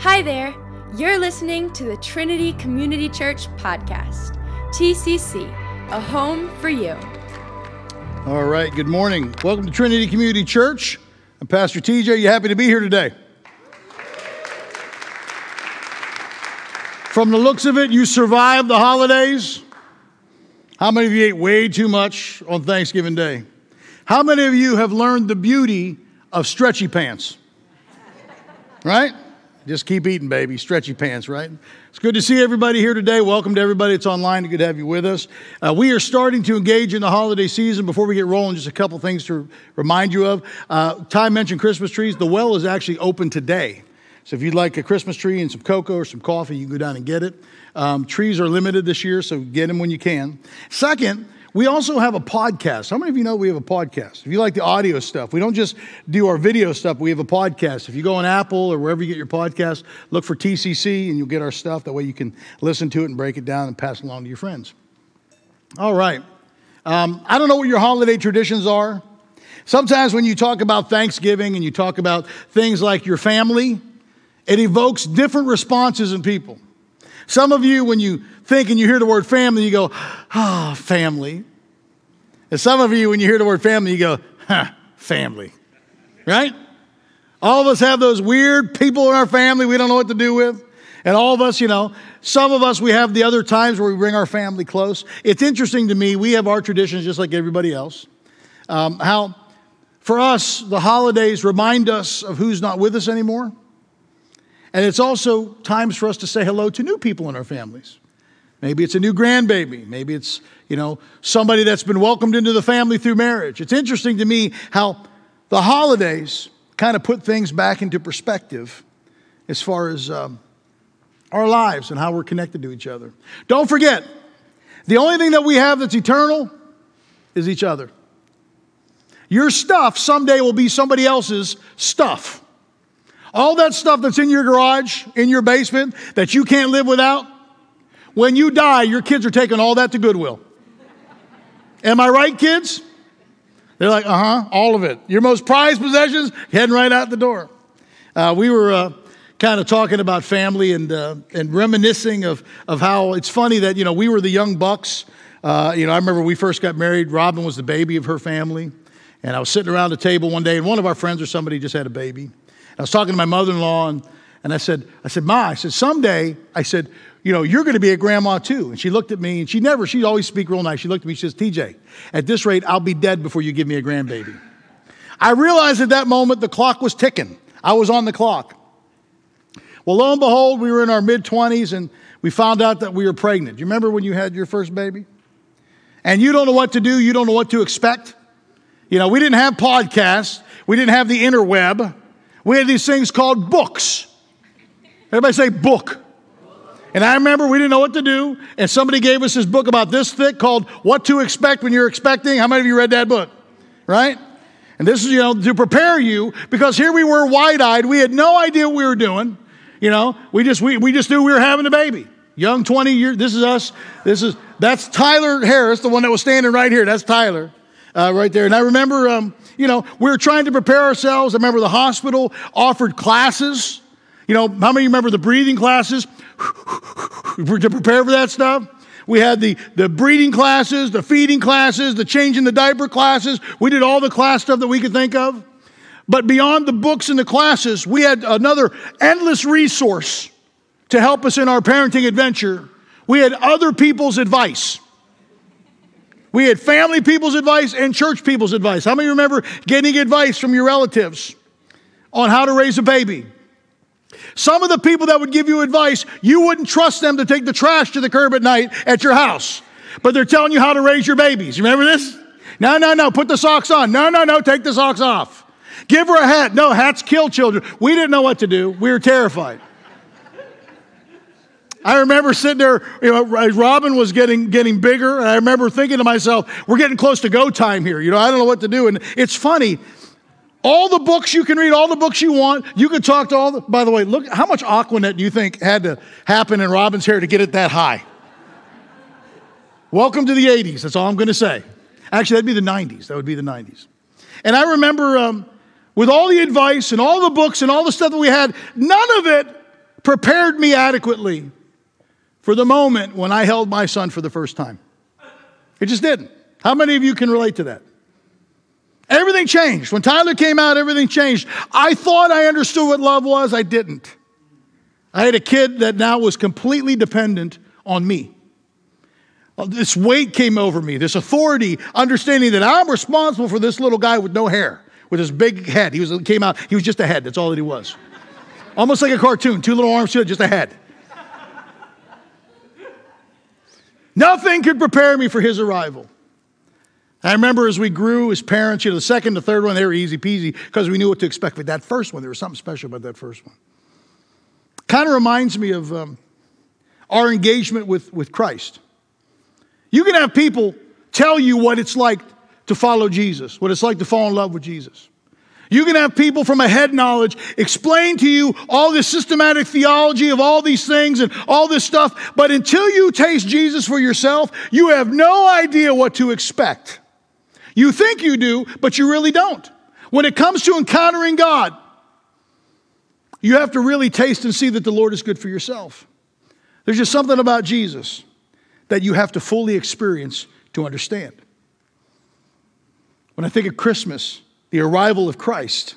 Hi there. You're listening to the Trinity Community Church podcast. TCC, a home for you. All right, good morning. Welcome to Trinity Community Church. I'm Pastor TJ. You happy to be here today? From the looks of it, you survived the holidays. How many of you ate way too much on Thanksgiving Day? How many of you have learned the beauty of stretchy pants? Right? Just keep eating, baby. Stretchy pants, right? It's good to see everybody here today. Welcome to everybody that's online. Good to have you with us. Uh, we are starting to engage in the holiday season. Before we get rolling, just a couple things to remind you of. Uh, Ty mentioned Christmas trees. The well is actually open today. So if you'd like a Christmas tree and some cocoa or some coffee, you can go down and get it. Um, trees are limited this year, so get them when you can. Second, we also have a podcast. How many of you know we have a podcast? If you like the audio stuff, we don't just do our video stuff, we have a podcast. If you go on Apple or wherever you get your podcast, look for TCC and you'll get our stuff. That way you can listen to it and break it down and pass it along to your friends. All right. Um, I don't know what your holiday traditions are. Sometimes when you talk about Thanksgiving and you talk about things like your family, it evokes different responses in people. Some of you, when you think and you hear the word family, you go, ah, oh, family. And some of you, when you hear the word family, you go, huh, family. Right? All of us have those weird people in our family we don't know what to do with. And all of us, you know, some of us, we have the other times where we bring our family close. It's interesting to me, we have our traditions just like everybody else. Um, how, for us, the holidays remind us of who's not with us anymore. And it's also times for us to say hello to new people in our families. Maybe it's a new grandbaby. Maybe it's, you know, somebody that's been welcomed into the family through marriage. It's interesting to me how the holidays kind of put things back into perspective as far as um, our lives and how we're connected to each other. Don't forget, the only thing that we have that's eternal is each other. Your stuff someday will be somebody else's stuff. All that stuff that's in your garage, in your basement, that you can't live without, when you die, your kids are taking all that to Goodwill. Am I right, kids? They're like, uh huh, all of it. Your most prized possessions heading right out the door. Uh, we were uh, kind of talking about family and, uh, and reminiscing of, of how it's funny that, you know, we were the young bucks. Uh, you know, I remember we first got married, Robin was the baby of her family. And I was sitting around the table one day, and one of our friends or somebody just had a baby. I was talking to my mother in law, and, and I said, I said, Ma, I said, someday, I said, you know, you're going to be a grandma too. And she looked at me, and she never, she always speak real nice. She looked at me, she says, TJ, at this rate, I'll be dead before you give me a grandbaby. I realized at that moment the clock was ticking. I was on the clock. Well, lo and behold, we were in our mid 20s, and we found out that we were pregnant. You remember when you had your first baby? And you don't know what to do, you don't know what to expect. You know, we didn't have podcasts, we didn't have the interweb. We had these things called books. Everybody say book. And I remember we didn't know what to do, and somebody gave us this book about this thick called What to Expect When You're Expecting. How many of you read that book? Right? And this is, you know, to prepare you because here we were wide eyed. We had no idea what we were doing. You know, we just, we, we just knew we were having a baby. Young 20 years, this is us. This is, that's Tyler Harris, the one that was standing right here. That's Tyler uh, right there. And I remember, um, you know, we were trying to prepare ourselves. I remember the hospital offered classes. You know, how many remember the breathing classes to prepare for that stuff? We had the, the breeding classes, the feeding classes, the changing the diaper classes. We did all the class stuff that we could think of. But beyond the books and the classes, we had another endless resource to help us in our parenting adventure. We had other people's advice. We had family people's advice and church people's advice. How many remember getting advice from your relatives on how to raise a baby? Some of the people that would give you advice, you wouldn't trust them to take the trash to the curb at night at your house. But they're telling you how to raise your babies. You remember this? No, no, no, put the socks on. No, no, no, take the socks off. Give her a hat. No, hats kill children. We didn't know what to do. We were terrified. I remember sitting there, you know, Robin was getting, getting bigger, and I remember thinking to myself, we're getting close to go time here. You know, I don't know what to do. And it's funny. All the books you can read, all the books you want, you can talk to all the, by the way, look, how much Aquanet do you think had to happen in Robin's hair to get it that high? Welcome to the 80s, that's all I'm going to say. Actually, that'd be the 90s. That would be the 90s. And I remember um, with all the advice and all the books and all the stuff that we had, none of it prepared me adequately for the moment when I held my son for the first time. It just didn't. How many of you can relate to that? Everything changed. When Tyler came out, everything changed. I thought I understood what love was, I didn't. I had a kid that now was completely dependent on me. Uh, this weight came over me, this authority, understanding that I'm responsible for this little guy with no hair, with his big head. He was, came out, he was just a head, that's all that he was. Almost like a cartoon, two little arms, just a head. Nothing could prepare me for his arrival. I remember as we grew as parents, you know, the second, the third one, they were easy peasy because we knew what to expect. But that first one, there was something special about that first one. Kind of reminds me of um, our engagement with, with Christ. You can have people tell you what it's like to follow Jesus, what it's like to fall in love with Jesus. You can have people from a head knowledge explain to you all this systematic theology of all these things and all this stuff, but until you taste Jesus for yourself, you have no idea what to expect. You think you do, but you really don't. When it comes to encountering God, you have to really taste and see that the Lord is good for yourself. There's just something about Jesus that you have to fully experience to understand. When I think of Christmas, the arrival of Christ,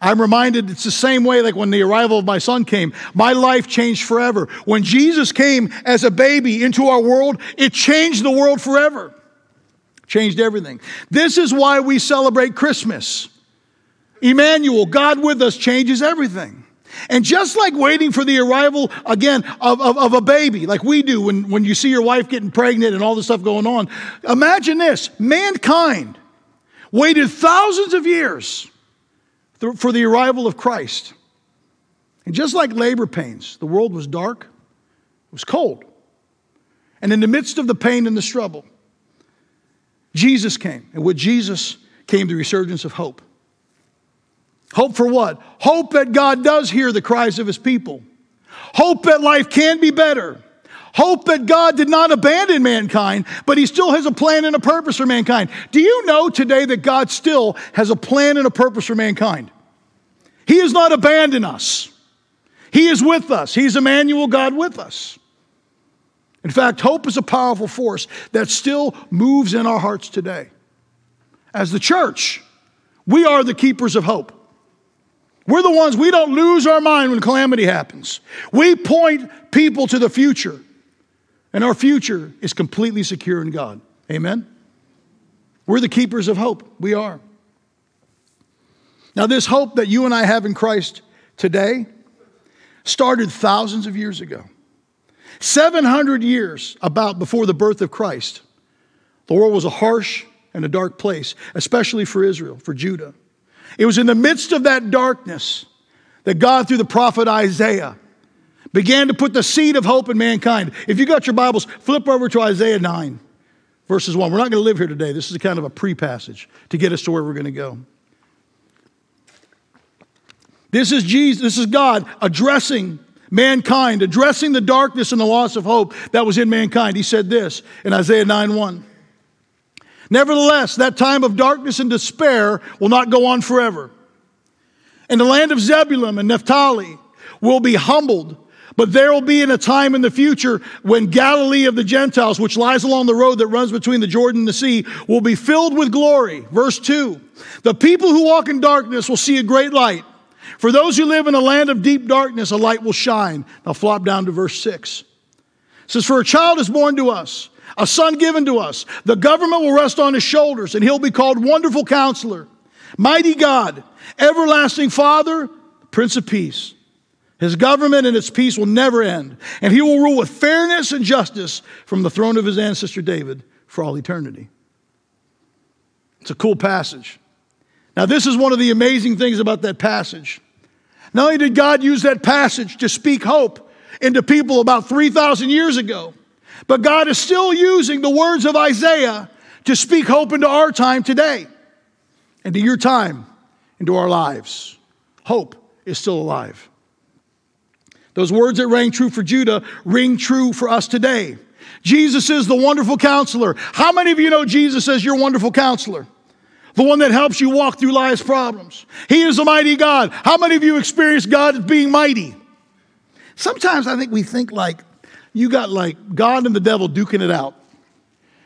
I'm reminded it's the same way like when the arrival of my son came. My life changed forever. When Jesus came as a baby into our world, it changed the world forever. Changed everything. This is why we celebrate Christmas. Emmanuel, God with us, changes everything. And just like waiting for the arrival again of, of, of, a baby, like we do when, when you see your wife getting pregnant and all this stuff going on, imagine this mankind waited thousands of years for the arrival of Christ. And just like labor pains, the world was dark, it was cold. And in the midst of the pain and the struggle, Jesus came. And with Jesus came the resurgence of hope. Hope for what? Hope that God does hear the cries of his people. Hope that life can be better. Hope that God did not abandon mankind, but he still has a plan and a purpose for mankind. Do you know today that God still has a plan and a purpose for mankind? He has not abandoned us. He is with us. He's Emmanuel, God with us. In fact, hope is a powerful force that still moves in our hearts today. As the church, we are the keepers of hope. We're the ones, we don't lose our mind when calamity happens. We point people to the future, and our future is completely secure in God. Amen? We're the keepers of hope. We are. Now, this hope that you and I have in Christ today started thousands of years ago. 700 years about before the birth of Christ, the world was a harsh and a dark place, especially for Israel, for Judah. It was in the midst of that darkness that God, through the prophet Isaiah, began to put the seed of hope in mankind. If you got your Bibles, flip over to Isaiah 9, verses 1. We're not going to live here today. This is kind of a pre passage to get us to where we're going to go. This is Jesus, this is God addressing mankind, addressing the darkness and the loss of hope that was in mankind. He said this in Isaiah 9 1. Nevertheless, that time of darkness and despair will not go on forever. And the land of Zebulun and Naphtali will be humbled, but there will be in a time in the future when Galilee of the Gentiles, which lies along the road that runs between the Jordan and the sea, will be filled with glory. Verse 2 The people who walk in darkness will see a great light. For those who live in a land of deep darkness, a light will shine. Now flop down to verse 6. It says, For a child is born to us, a son given to us. The government will rest on his shoulders, and he'll be called Wonderful Counselor, Mighty God, Everlasting Father, Prince of Peace. His government and its peace will never end, and he will rule with fairness and justice from the throne of his ancestor David for all eternity. It's a cool passage. Now, this is one of the amazing things about that passage. Not only did God use that passage to speak hope into people about 3,000 years ago, but God is still using the words of Isaiah to speak hope into our time today, into your time, into our lives. Hope is still alive. Those words that rang true for Judah ring true for us today. Jesus is the wonderful counselor. How many of you know Jesus as your wonderful counselor? the one that helps you walk through life's problems. He is a mighty God. How many of you experience God as being mighty? Sometimes I think we think like you got like God and the devil duking it out.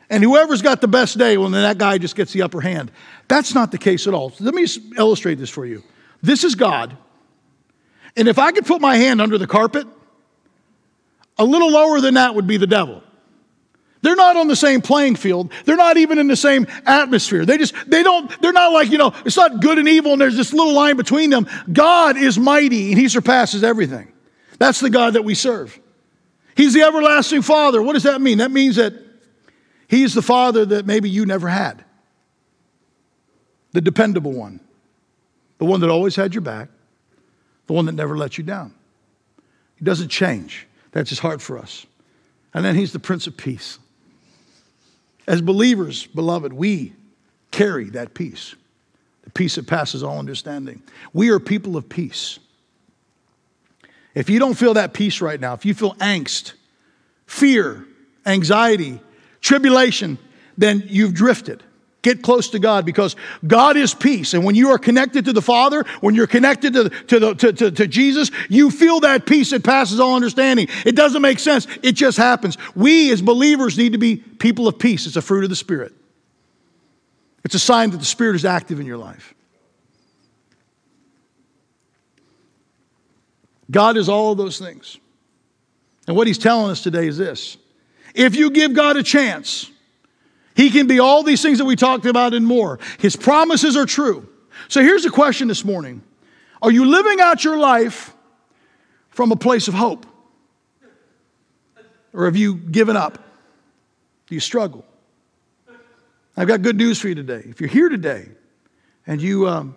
And whoever's got the best day, well, then that guy just gets the upper hand. That's not the case at all. Let me illustrate this for you. This is God. And if I could put my hand under the carpet, a little lower than that would be the devil. They're not on the same playing field. They're not even in the same atmosphere. They just, they don't, they're not like, you know, it's not good and evil and there's this little line between them. God is mighty and he surpasses everything. That's the God that we serve. He's the everlasting Father. What does that mean? That means that He's the Father that maybe you never had, the dependable one, the one that always had your back, the one that never lets you down. He doesn't change. That's His heart for us. And then He's the Prince of Peace. As believers, beloved, we carry that peace, the peace that passes all understanding. We are people of peace. If you don't feel that peace right now, if you feel angst, fear, anxiety, tribulation, then you've drifted. Get close to God because God is peace. And when you are connected to the Father, when you're connected to, to, the, to, to, to, Jesus, you feel that peace that passes all understanding. It doesn't make sense, it just happens. We as believers need to be people of peace. It's a fruit of the Spirit, it's a sign that the Spirit is active in your life. God is all of those things. And what he's telling us today is this if you give God a chance, he can be all these things that we talked about and more. His promises are true. So here's the question this morning Are you living out your life from a place of hope? Or have you given up? Do you struggle? I've got good news for you today. If you're here today and you, um,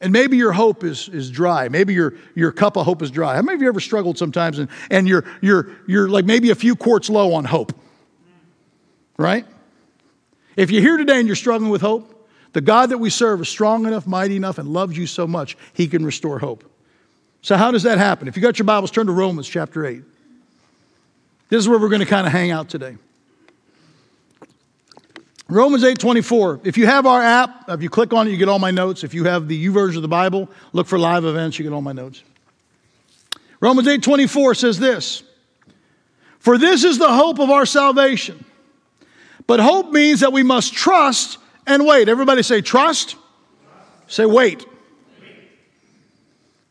and maybe your hope is, is dry. Maybe your, your cup of hope is dry. How many of you ever struggled sometimes and, and you're, you're, you're like maybe a few quarts low on hope? Right? If you're here today and you're struggling with hope, the God that we serve is strong enough, mighty enough, and loves you so much, he can restore hope. So, how does that happen? If you got your Bibles, turn to Romans chapter 8. This is where we're going to kind of hang out today. Romans 8 24. If you have our app, if you click on it, you get all my notes. If you have the YouVersion of the Bible, look for live events, you get all my notes. Romans 8 24 says this For this is the hope of our salvation. But hope means that we must trust and wait. Everybody say trust. Say wait.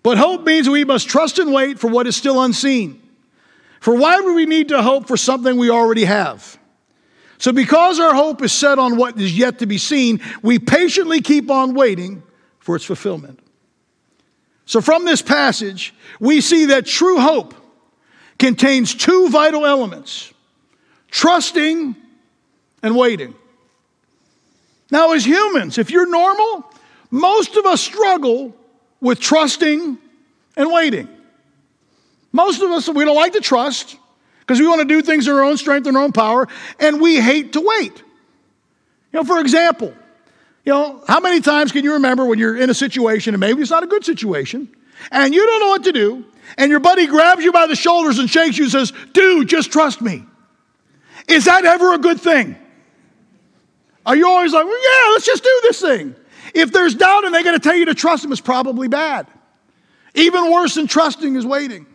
But hope means we must trust and wait for what is still unseen. For why would we need to hope for something we already have? So, because our hope is set on what is yet to be seen, we patiently keep on waiting for its fulfillment. So, from this passage, we see that true hope contains two vital elements trusting and waiting. Now, as humans, if you're normal, most of us struggle with trusting and waiting. Most of us, we don't like to trust because we want to do things in our own strength and our own power, and we hate to wait. You know, for example, you know, how many times can you remember when you're in a situation, and maybe it's not a good situation, and you don't know what to do, and your buddy grabs you by the shoulders and shakes you and says, Dude, just trust me. Is that ever a good thing? Are you always like, well, Yeah, let's just do this thing? If there's doubt and they got to tell you to trust them, it's probably bad. Even worse than trusting is waiting.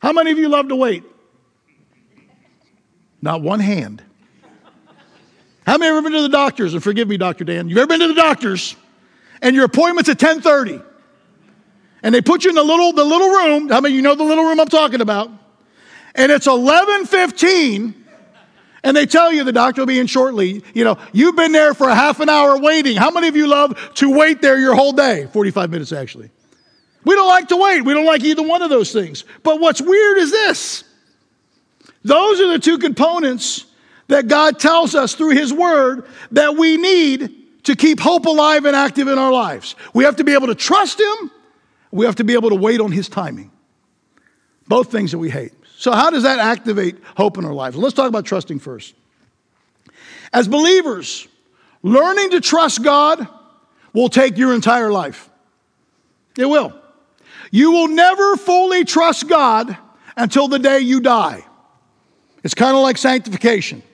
How many of you love to wait? Not one hand. How many ever been to the doctors? And forgive me, Dr. Dan. You've ever been to the doctors and your appointment's at 1030 and they put you in the little, the little room. How many you know the little room I'm talking about? And it's 1115 and they tell you the doctor will be in shortly. You know, you've been there for a half an hour waiting. How many of you love to wait there your whole day? 45 minutes actually. We don't like to wait. We don't like either one of those things. But what's weird is this those are the two components that God tells us through His Word that we need to keep hope alive and active in our lives. We have to be able to trust Him, we have to be able to wait on His timing. Both things that we hate. So, how does that activate hope in our lives? Let's talk about trusting first. As believers, learning to trust God will take your entire life. It will. You will never fully trust God until the day you die. It's kind of like sanctification.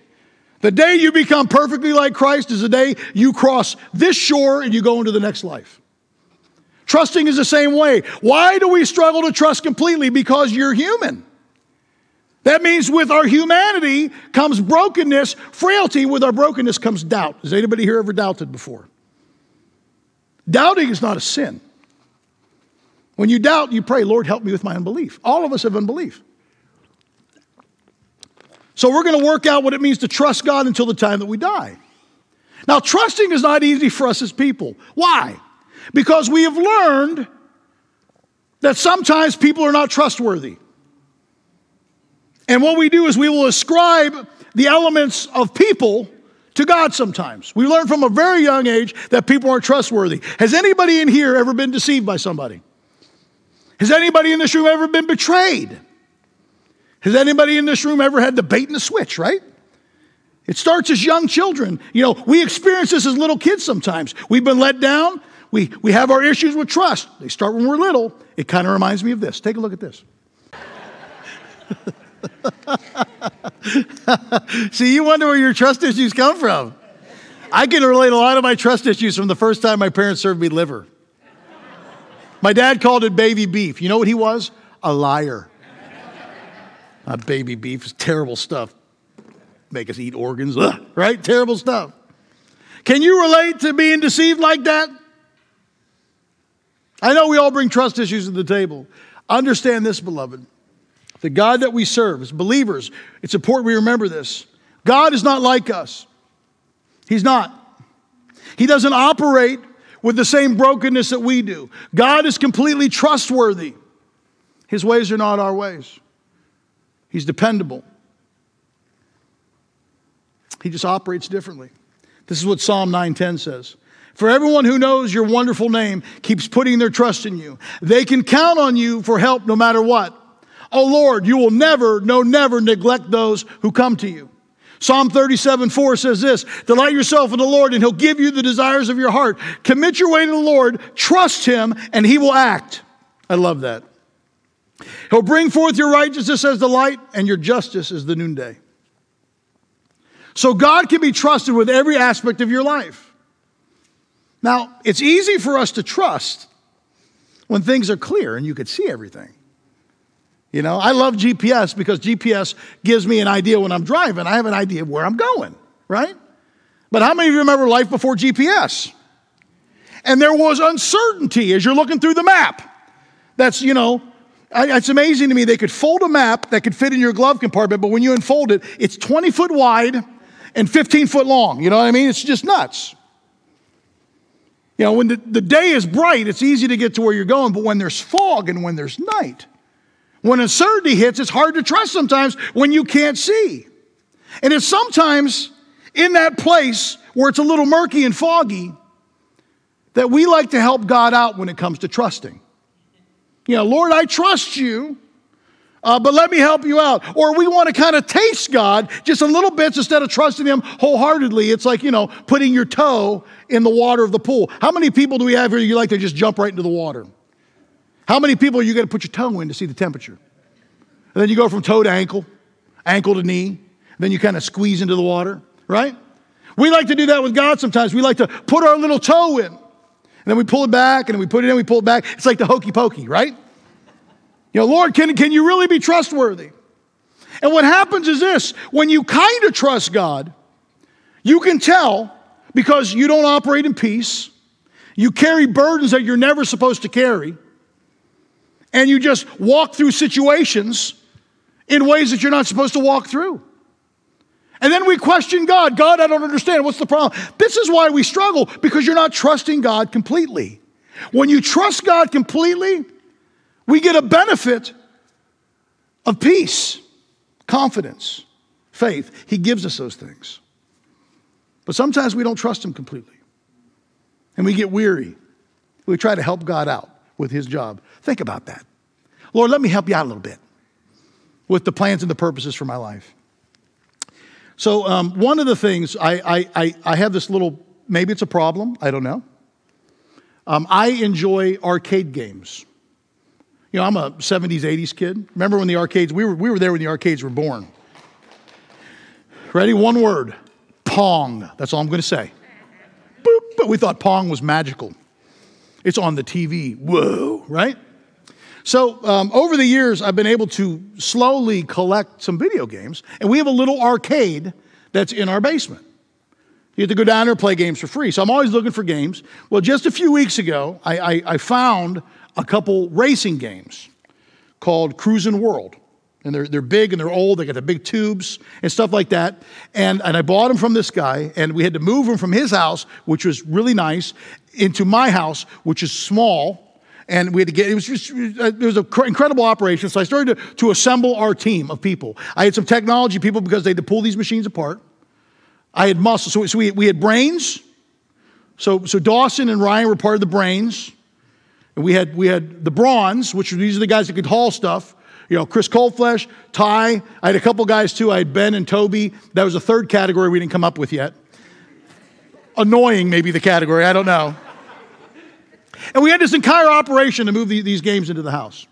The day you become perfectly like Christ is the day you cross this shore and you go into the next life. Trusting is the same way. Why do we struggle to trust completely? Because you're human. That means with our humanity comes brokenness, frailty. With our brokenness comes doubt. Has anybody here ever doubted before? Doubting is not a sin. When you doubt, you pray, Lord, help me with my unbelief. All of us have unbelief. So we're going to work out what it means to trust God until the time that we die. Now, trusting is not easy for us as people. Why? Because we have learned that sometimes people are not trustworthy. And what we do is we will ascribe the elements of people to God sometimes. We learn from a very young age that people aren't trustworthy. Has anybody in here ever been deceived by somebody? Has anybody in this room ever been betrayed? Has anybody in this room ever had the bait and the switch, right? It starts as young children. You know, we experience this as little kids sometimes. We've been let down. We, we have our issues with trust. They start when we're little. It kind of reminds me of this. Take a look at this. See, you wonder where your trust issues come from. I can relate a lot of my trust issues from the first time my parents served me liver. My dad called it baby beef. You know what he was? A liar. Not baby beef, it's terrible stuff. Make us eat organs, Ugh, right? Terrible stuff. Can you relate to being deceived like that? I know we all bring trust issues to the table. Understand this, beloved. The God that we serve as believers, it's important we remember this. God is not like us. He's not. He doesn't operate with the same brokenness that we do. God is completely trustworthy. His ways are not our ways. He's dependable. He just operates differently. This is what Psalm 9:10 says. For everyone who knows your wonderful name keeps putting their trust in you. They can count on you for help no matter what. Oh Lord, you will never, no, never neglect those who come to you. Psalm 37 4 says this Delight yourself in the Lord, and He'll give you the desires of your heart. Commit your way to the Lord, trust Him, and He will act. I love that. He'll bring forth your righteousness as the light, and your justice as the noonday. So God can be trusted with every aspect of your life. Now, it's easy for us to trust when things are clear and you can see everything. You know, I love GPS because GPS gives me an idea when I'm driving. I have an idea of where I'm going, right? But how many of you remember life before GPS? And there was uncertainty as you're looking through the map. That's, you know, it's amazing to me. They could fold a map that could fit in your glove compartment, but when you unfold it, it's 20 foot wide and 15 foot long. You know what I mean? It's just nuts. You know, when the, the day is bright, it's easy to get to where you're going, but when there's fog and when there's night, when uncertainty hits, it's hard to trust sometimes when you can't see. And it's sometimes in that place where it's a little murky and foggy that we like to help God out when it comes to trusting. You know, Lord, I trust you, uh, but let me help you out. Or we want to kind of taste God just a little bit instead of trusting Him wholeheartedly. It's like, you know, putting your toe in the water of the pool. How many people do we have here you like to just jump right into the water? How many people are you going to put your toe in to see the temperature? And then you go from toe to ankle, ankle to knee, then you kind of squeeze into the water, right? We like to do that with God sometimes. We like to put our little toe in, and then we pull it back, and then we put it in, we pull it back. It's like the hokey pokey, right? You know, Lord, can, can you really be trustworthy? And what happens is this when you kind of trust God, you can tell because you don't operate in peace, you carry burdens that you're never supposed to carry, and you just walk through situations in ways that you're not supposed to walk through. And then we question God. God, I don't understand. What's the problem? This is why we struggle because you're not trusting God completely. When you trust God completely, we get a benefit of peace, confidence, faith. He gives us those things. But sometimes we don't trust Him completely. And we get weary. We try to help God out with His job. Think about that. Lord, let me help you out a little bit with the plans and the purposes for my life. So, um, one of the things I, I, I, have this little, maybe it's a problem, I don't know. Um, I enjoy arcade games. You know, I'm a 70s, 80s kid. Remember when the arcades, we were, we were there when the arcades were born. Ready? One word Pong. That's all I'm going to say. Boop, but we thought Pong was magical. It's on the TV. Whoa, right? So, um, over the years, I've been able to slowly collect some video games, and we have a little arcade that's in our basement. You have to go down there and play games for free. So, I'm always looking for games. Well, just a few weeks ago, I, I, I found a couple racing games called Cruisin' World. And they're, they're big and they're old. They got the big tubes and stuff like that. And, and I bought them from this guy, and we had to move them from his house, which was really nice, into my house, which is small. And we had to get it was just uh, it was an incredible operation. So i started to, to assemble our team of people. I had some technology people because they had to pull these machines apart. I had muscle so, so we, we had brains. So, so dawson and ryan were part of the brains. And we had we had the bronze which these are the guys that could haul stuff you know chris coldflesh ty i had a couple guys too i had ben and toby that was a third category we didn't come up with yet annoying maybe the category i don't know and we had this entire operation to move the, these games into the house.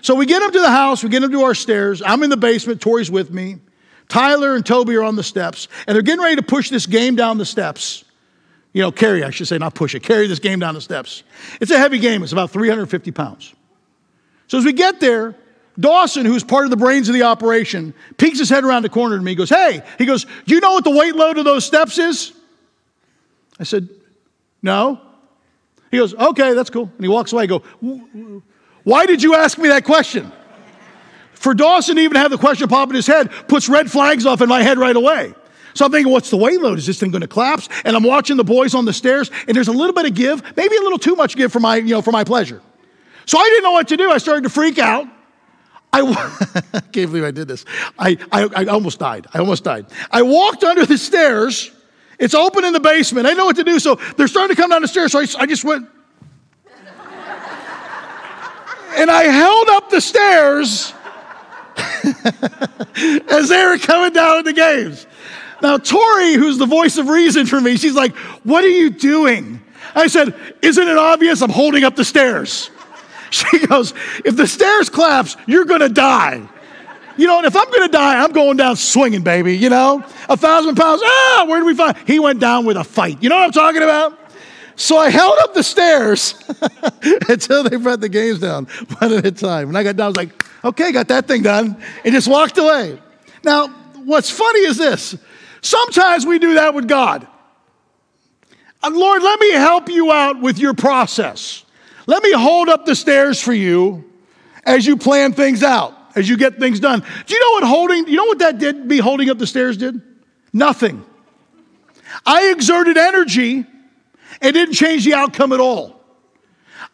So we get them to the house, we get them to our stairs. I'm in the basement, Tori's with me. Tyler and Toby are on the steps, and they're getting ready to push this game down the steps. You know, carry, I should say, not push it, carry this game down the steps. It's a heavy game, it's about 350 pounds. So as we get there, Dawson, who's part of the brains of the operation, peeks his head around the corner to me. He goes, Hey, he goes, Do you know what the weight load of those steps is? I said, No. He goes, okay, that's cool. And he walks away. I go, why did you ask me that question? For Dawson to even have the question pop in his head puts red flags off in my head right away. So I'm thinking, what's the weight load? Is this thing going to collapse? And I'm watching the boys on the stairs, and there's a little bit of give, maybe a little too much give for my, you know, for my pleasure. So I didn't know what to do. I started to freak out. I can't believe I did this. I, I, I almost died. I almost died. I walked under the stairs it's open in the basement. I know what to do. So they're starting to come down the stairs. So I, I just went. and I held up the stairs as they were coming down the games. Now, Tori, who's the voice of reason for me, she's like, What are you doing? I said, Isn't it obvious I'm holding up the stairs? She goes, If the stairs collapse, you're going to die. You know, and if I'm going to die, I'm going down swinging, baby. You know, a thousand pounds. Ah, where did we find? He went down with a fight. You know what I'm talking about? So I held up the stairs until they brought the games down one at a time. When I got down, I was like, okay, got that thing done, and just walked away. Now, what's funny is this sometimes we do that with God. Lord, let me help you out with your process. Let me hold up the stairs for you as you plan things out as you get things done. Do you know what holding, you know what that did, me holding up the stairs did? Nothing. I exerted energy and didn't change the outcome at all.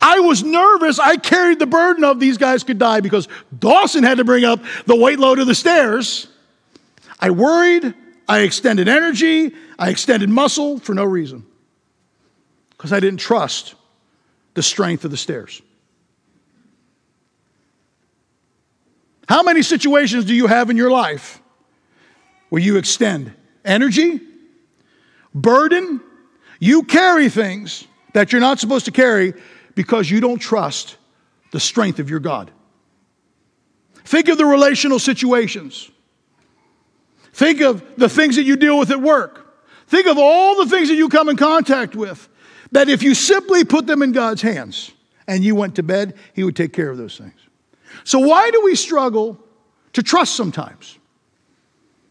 I was nervous. I carried the burden of these guys could die because Dawson had to bring up the weight load of the stairs. I worried. I extended energy. I extended muscle for no reason because I didn't trust the strength of the stairs. How many situations do you have in your life where you extend energy, burden? You carry things that you're not supposed to carry because you don't trust the strength of your God. Think of the relational situations. Think of the things that you deal with at work. Think of all the things that you come in contact with that if you simply put them in God's hands and you went to bed, He would take care of those things. So, why do we struggle to trust sometimes?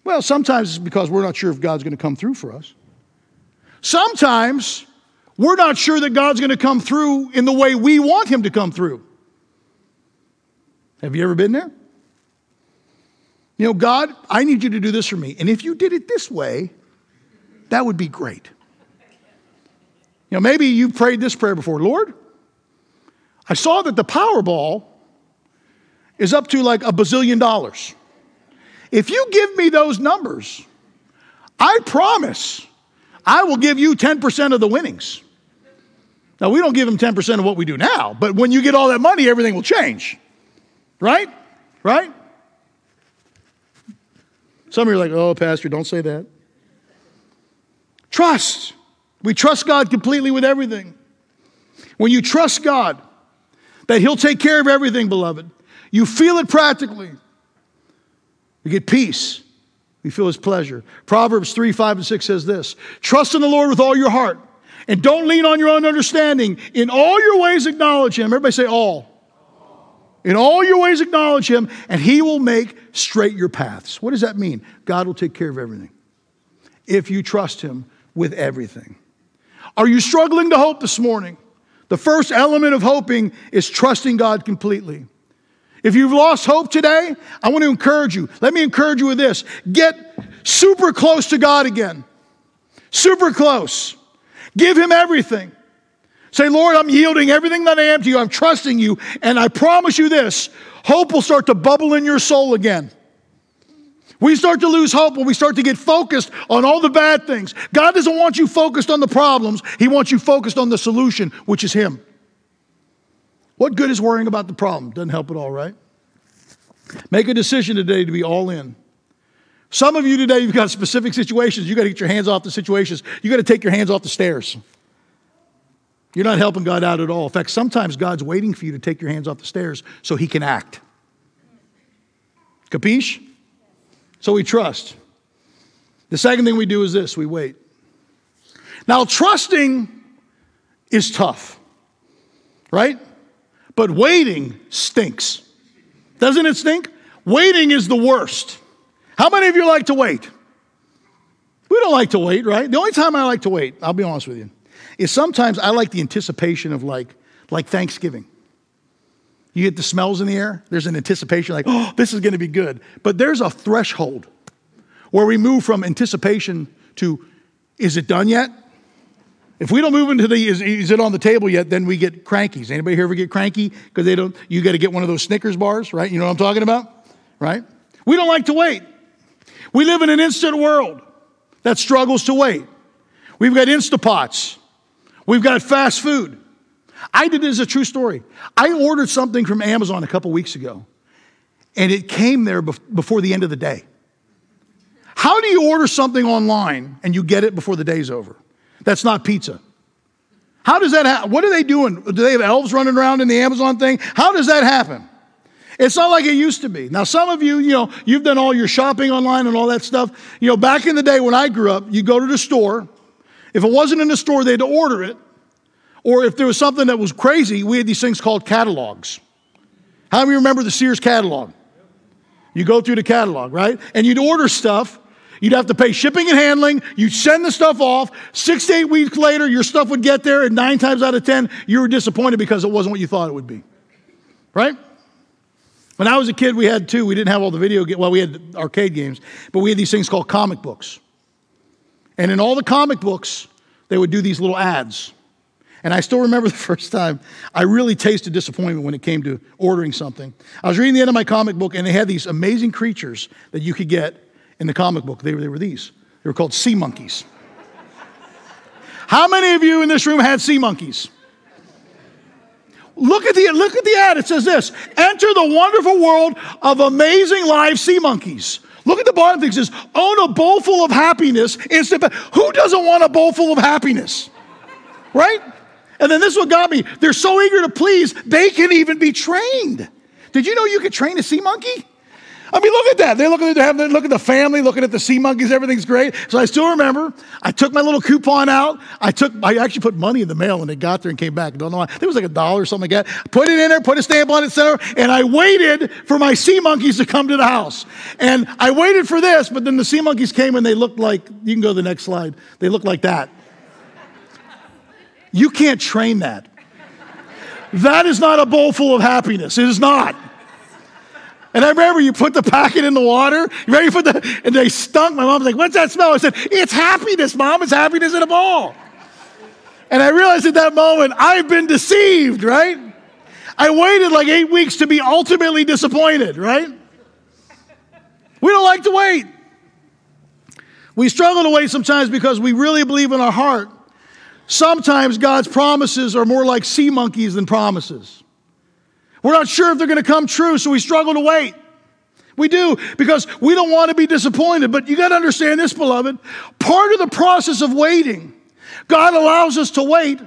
Well, sometimes it's because we're not sure if God's going to come through for us. Sometimes we're not sure that God's going to come through in the way we want Him to come through. Have you ever been there? You know, God, I need you to do this for me. And if you did it this way, that would be great. You know, maybe you've prayed this prayer before Lord, I saw that the Powerball is up to like a bazillion dollars. If you give me those numbers, I promise I will give you 10% of the winnings. Now, we don't give them 10% of what we do now, but when you get all that money, everything will change. Right? Right? Some of you are like, oh, Pastor, don't say that. Trust. We trust God completely with everything. When you trust God that He'll take care of everything, beloved, you feel it practically. You get peace. You feel his pleasure. Proverbs 3, 5, and 6 says this Trust in the Lord with all your heart And don't lean on your own understanding. In all your ways, acknowledge him. Everybody say all. In all your ways, acknowledge him, and he will make straight your paths. What does that mean? God will take care of everything if you trust him with everything. Are you struggling to hope this morning? The first element of hoping is trusting God completely. If you've lost hope today, I want to encourage you. Let me encourage you with this get super close to God again. Super close. Give Him everything. Say, Lord, I'm yielding everything that I am to you. I'm trusting you. And I promise you this hope will start to bubble in your soul again. We start to lose hope when we start to get focused on all the bad things. God doesn't want you focused on the problems, He wants you focused on the solution, which is Him. What good is worrying about the problem? Doesn't help at all, right? Make a decision today to be all in. Some of you today, you've got specific situations. You've got to get your hands off the situations. You've got to take your hands off the stairs. You're not helping God out at all. In fact, sometimes God's waiting for you to take your hands off the stairs so He can act. Capiche? So we trust. The second thing we do is this we wait. Now, trusting is tough, right? But waiting stinks. Doesn't it stink? Waiting is the worst. How many of you like to wait? We don't like to wait, right? The only time I like to wait, I'll be honest with you, is sometimes I like the anticipation of like, like Thanksgiving. You get the smells in the air, there's an anticipation like, oh, this is going to be good. But there's a threshold where we move from anticipation to, is it done yet? If we don't move into the is, is it on the table yet, then we get crankies. Anybody here ever get cranky because they don't? You got to get one of those Snickers bars, right? You know what I'm talking about, right? We don't like to wait. We live in an instant world that struggles to wait. We've got Instapots. We've got fast food. I did this as a true story. I ordered something from Amazon a couple weeks ago, and it came there before the end of the day. How do you order something online and you get it before the day's over? That's not pizza. How does that happen? What are they doing? Do they have elves running around in the Amazon thing? How does that happen? It's not like it used to be. Now, some of you, you know, you've done all your shopping online and all that stuff. You know, back in the day when I grew up, you go to the store. If it wasn't in the store, they'd order it. Or if there was something that was crazy, we had these things called catalogs. How many remember the Sears catalog? You go through the catalog, right? And you'd order stuff, You'd have to pay shipping and handling. You'd send the stuff off. Six to eight weeks later, your stuff would get there, and nine times out of 10, you were disappointed because it wasn't what you thought it would be. Right? When I was a kid, we had two. We didn't have all the video, well, we had arcade games, but we had these things called comic books. And in all the comic books, they would do these little ads. And I still remember the first time I really tasted disappointment when it came to ordering something. I was reading the end of my comic book, and they had these amazing creatures that you could get in the comic book. They were, they were these. They were called sea monkeys. How many of you in this room had sea monkeys? Look at the look at the ad. It says this: Enter the wonderful world of amazing live sea monkeys. Look at the bottom thing. It says, own a bowl full of happiness. Instant. Who doesn't want a bowl full of happiness? Right? And then this is what got me. They're so eager to please, they can even be trained. Did you know you could train a sea monkey? I mean, look at that. They're looking, they're having, look at the family, looking at the sea monkeys, everything's great. So I still remember, I took my little coupon out. I took, I actually put money in the mail and it got there and came back. I don't know why. It was like a dollar or something like that. Put it in there, put a stamp on it. And I waited for my sea monkeys to come to the house. And I waited for this, but then the sea monkeys came and they looked like, you can go to the next slide. They looked like that. You can't train that. That is not a bowl full of happiness. It is not. And I remember you put the packet in the water. You ready for the, and they stunk. My mom was like, what's that smell? I said, it's happiness, mom. It's happiness in a ball. And I realized at that moment, I've been deceived, right? I waited like eight weeks to be ultimately disappointed, right? We don't like to wait. We struggle to wait sometimes because we really believe in our heart. Sometimes God's promises are more like sea monkeys than promises. We're not sure if they're going to come true, so we struggle to wait. We do because we don't want to be disappointed. But you got to understand this, beloved. Part of the process of waiting, God allows us to wait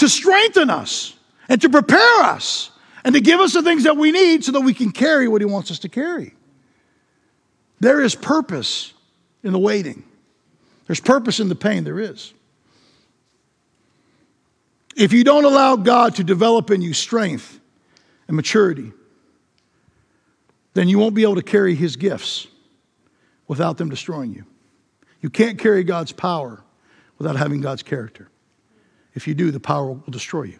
to strengthen us and to prepare us and to give us the things that we need so that we can carry what He wants us to carry. There is purpose in the waiting, there's purpose in the pain. There is. If you don't allow God to develop in you strength and maturity, then you won't be able to carry his gifts without them destroying you. You can't carry God's power without having God's character. If you do, the power will destroy you.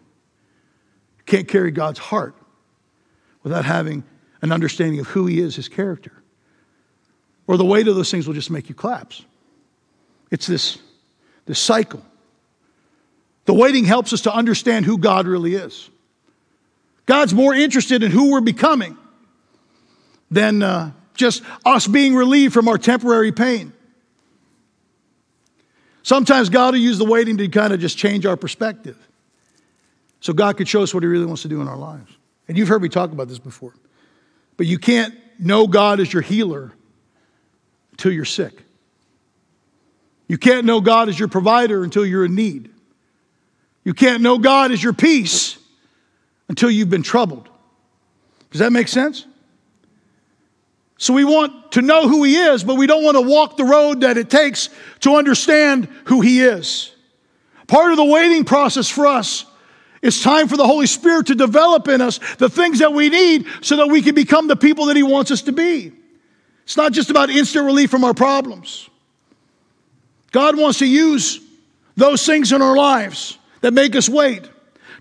You can't carry God's heart without having an understanding of who he is, his character. Or the weight of those things will just make you collapse. It's this, this cycle. The waiting helps us to understand who God really is. God's more interested in who we're becoming than uh, just us being relieved from our temporary pain. Sometimes God will use the waiting to kind of just change our perspective. So God could show us what He really wants to do in our lives. And you've heard me talk about this before. But you can't know God as your healer until you're sick. You can't know God as your provider until you're in need. You can't know God as your peace until you've been troubled. Does that make sense? So we want to know who He is, but we don't want to walk the road that it takes to understand who He is. Part of the waiting process for us it's time for the Holy Spirit to develop in us the things that we need so that we can become the people that He wants us to be. It's not just about instant relief from our problems. God wants to use those things in our lives that make us wait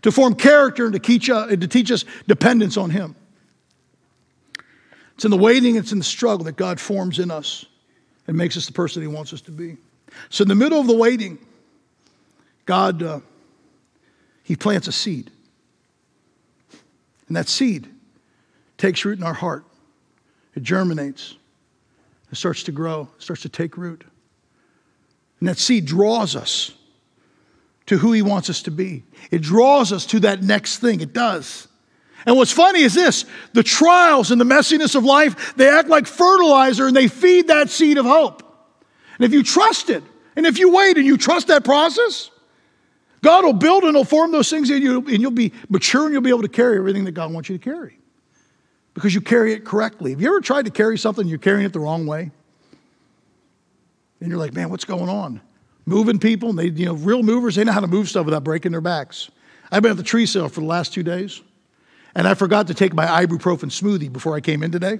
to form character and to teach, uh, to teach us dependence on Him. It's in the waiting, it's in the struggle that God forms in us and makes us the person He wants us to be. So, in the middle of the waiting, God, uh, He plants a seed. And that seed takes root in our heart. It germinates. It starts to grow, it starts to take root. And that seed draws us to who He wants us to be. It draws us to that next thing. It does. And what's funny is this the trials and the messiness of life, they act like fertilizer and they feed that seed of hope. And if you trust it, and if you wait and you trust that process, God will build and will form those things in you, and you'll be mature and you'll be able to carry everything that God wants you to carry because you carry it correctly. Have you ever tried to carry something and you're carrying it the wrong way? And you're like, man, what's going on? Moving people, and they, you know, real movers, they know how to move stuff without breaking their backs. I've been at the tree sale for the last two days. And I forgot to take my ibuprofen smoothie before I came in today.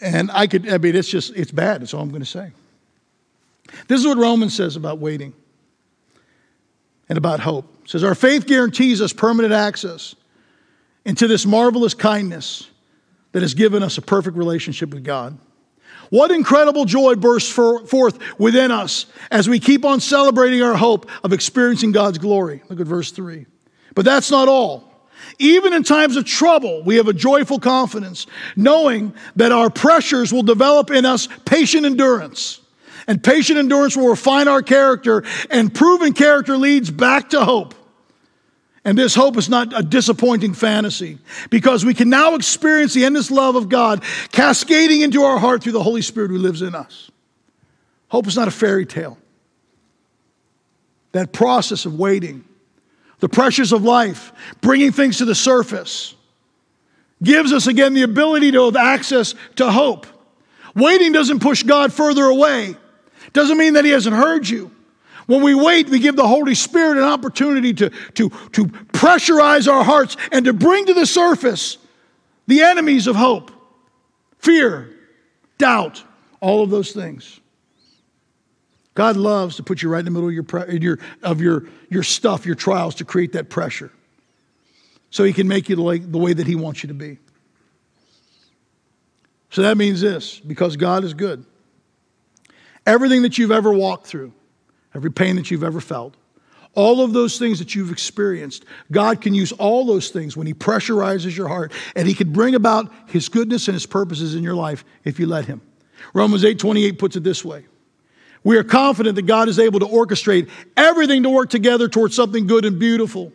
And I could, I mean, it's just, it's bad. That's all I'm going to say. This is what Romans says about waiting and about hope. It says, Our faith guarantees us permanent access into this marvelous kindness that has given us a perfect relationship with God. What incredible joy bursts forth within us as we keep on celebrating our hope of experiencing God's glory. Look at verse 3. But that's not all. Even in times of trouble, we have a joyful confidence, knowing that our pressures will develop in us patient endurance. And patient endurance will refine our character, and proven character leads back to hope. And this hope is not a disappointing fantasy because we can now experience the endless love of God cascading into our heart through the Holy Spirit who lives in us. Hope is not a fairy tale. That process of waiting the pressures of life, bringing things to the surface, gives us again the ability to have access to hope. Waiting doesn't push God further away, doesn't mean that He hasn't heard you. When we wait, we give the Holy Spirit an opportunity to, to, to pressurize our hearts and to bring to the surface the enemies of hope fear, doubt, all of those things. God loves to put you right in the middle of your, your, of your, your stuff, your trials, to create that pressure so He can make you the, the way that He wants you to be. So that means this because God is good. Everything that you've ever walked through, every pain that you've ever felt, all of those things that you've experienced, God can use all those things when He pressurizes your heart, and He can bring about His goodness and His purposes in your life if you let Him. Romans 8 28 puts it this way we are confident that God is able to orchestrate everything to work together towards something good and beautiful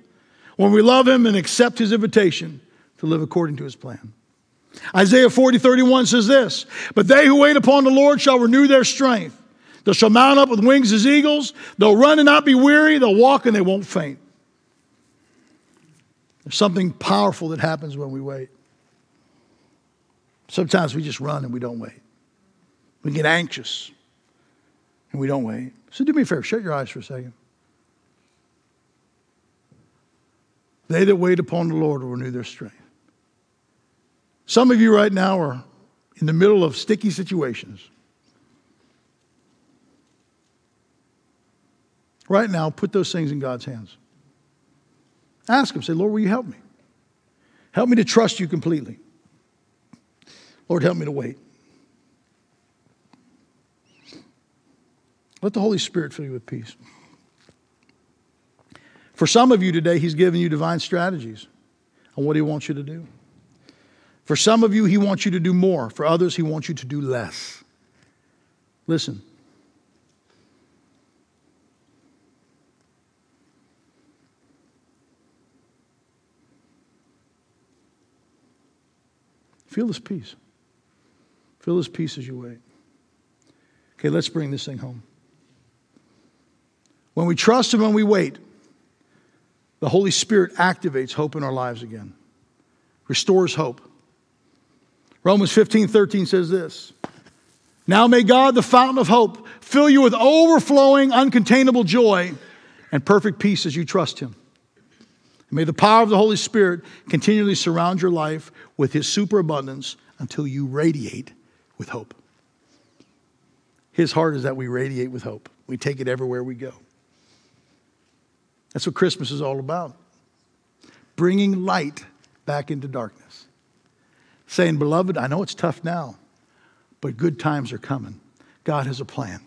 when we love Him and accept His invitation to live according to His plan. Isaiah 40, 31 says this But they who wait upon the Lord shall renew their strength. They shall mount up with wings as eagles. They'll run and not be weary. They'll walk and they won't faint. There's something powerful that happens when we wait. Sometimes we just run and we don't wait. We get anxious and we don't wait. So do me a favor, shut your eyes for a second. They that wait upon the Lord will renew their strength. Some of you right now are in the middle of sticky situations. Right now, put those things in God's hands. Ask Him, say, Lord, will you help me? Help me to trust you completely. Lord, help me to wait. Let the Holy Spirit fill you with peace. For some of you today, He's given you divine strategies on what He wants you to do. For some of you, He wants you to do more. For others, He wants you to do less. Listen. Feel this peace. Feel this peace as you wait. Okay, let's bring this thing home. When we trust Him and we wait, the Holy Spirit activates hope in our lives again, restores hope. Romans 15 13 says this Now may God, the fountain of hope, fill you with overflowing, uncontainable joy and perfect peace as you trust Him. And may the power of the Holy Spirit continually surround your life with His superabundance until you radiate with hope. His heart is that we radiate with hope, we take it everywhere we go. That's what Christmas is all about bringing light back into darkness. Saying, Beloved, I know it's tough now, but good times are coming. God has a plan.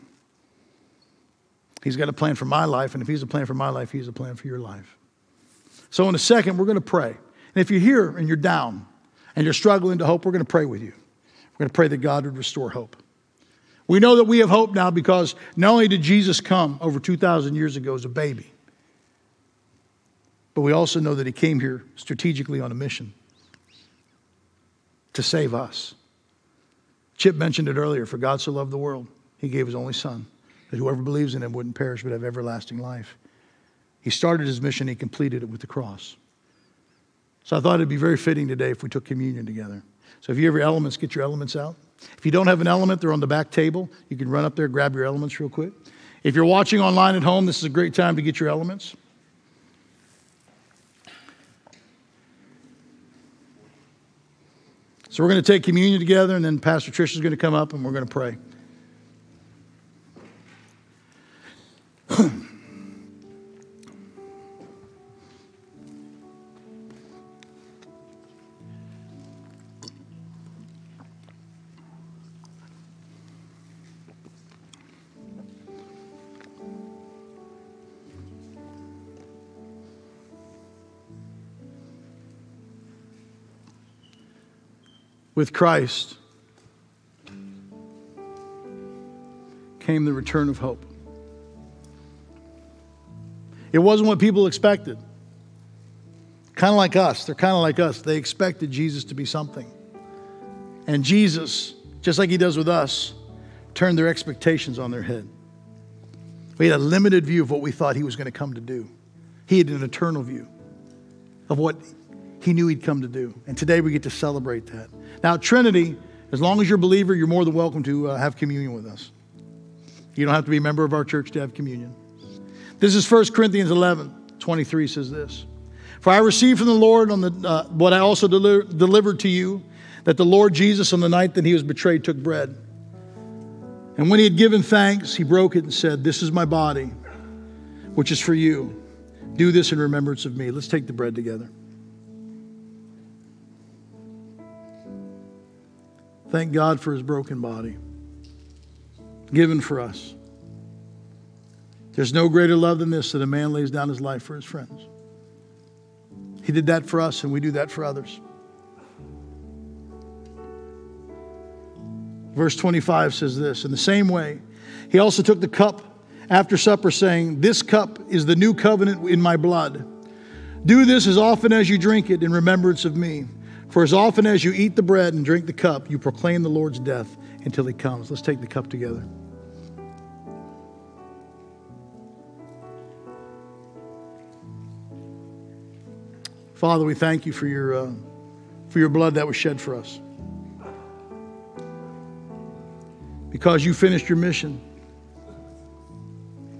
He's got a plan for my life, and if He's a plan for my life, He's a plan for your life. So, in a second, we're going to pray. And if you're here and you're down and you're struggling to hope, we're going to pray with you. We're going to pray that God would restore hope. We know that we have hope now because not only did Jesus come over 2,000 years ago as a baby, but we also know that he came here strategically on a mission to save us. Chip mentioned it earlier for God so loved the world, he gave his only son, that whoever believes in him wouldn't perish but have everlasting life. He started his mission, he completed it with the cross. So I thought it'd be very fitting today if we took communion together. So if you have your elements, get your elements out. If you don't have an element, they're on the back table. You can run up there, grab your elements real quick. If you're watching online at home, this is a great time to get your elements. So we're going to take communion together, and then Pastor Trish is going to come up and we're going to pray. with Christ came the return of hope. It wasn't what people expected. Kind of like us. They're kind of like us. They expected Jesus to be something. And Jesus, just like he does with us, turned their expectations on their head. We had a limited view of what we thought he was going to come to do. He had an eternal view of what he knew he'd come to do. And today we get to celebrate that. Now, Trinity, as long as you're a believer, you're more than welcome to uh, have communion with us. You don't have to be a member of our church to have communion. This is 1 Corinthians 11 23 says this For I received from the Lord on the, uh, what I also deli- delivered to you, that the Lord Jesus, on the night that he was betrayed, took bread. And when he had given thanks, he broke it and said, This is my body, which is for you. Do this in remembrance of me. Let's take the bread together. Thank God for his broken body, given for us. There's no greater love than this that a man lays down his life for his friends. He did that for us, and we do that for others. Verse 25 says this In the same way, he also took the cup after supper, saying, This cup is the new covenant in my blood. Do this as often as you drink it in remembrance of me. For as often as you eat the bread and drink the cup, you proclaim the Lord's death until he comes. Let's take the cup together. Father, we thank you for your, uh, for your blood that was shed for us. Because you finished your mission,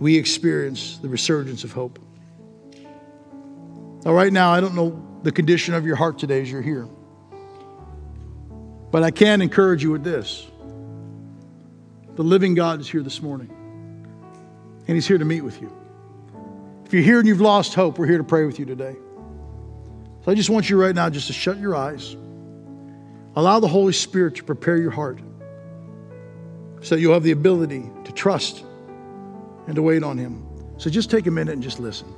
we experience the resurgence of hope. Now, right now, I don't know the condition of your heart today as you're here. But I can encourage you with this the living God is here this morning, and He's here to meet with you. If you're here and you've lost hope, we're here to pray with you today. So I just want you right now just to shut your eyes. Allow the Holy Spirit to prepare your heart so you'll have the ability to trust and to wait on Him. So just take a minute and just listen.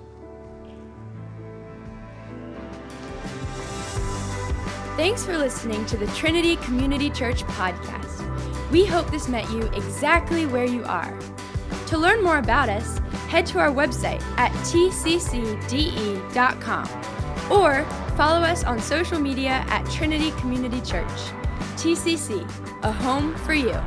Thanks for listening to the Trinity Community Church podcast. We hope this met you exactly where you are. To learn more about us, head to our website at tccde.com or follow us on social media at Trinity Community Church. TCC, a home for you.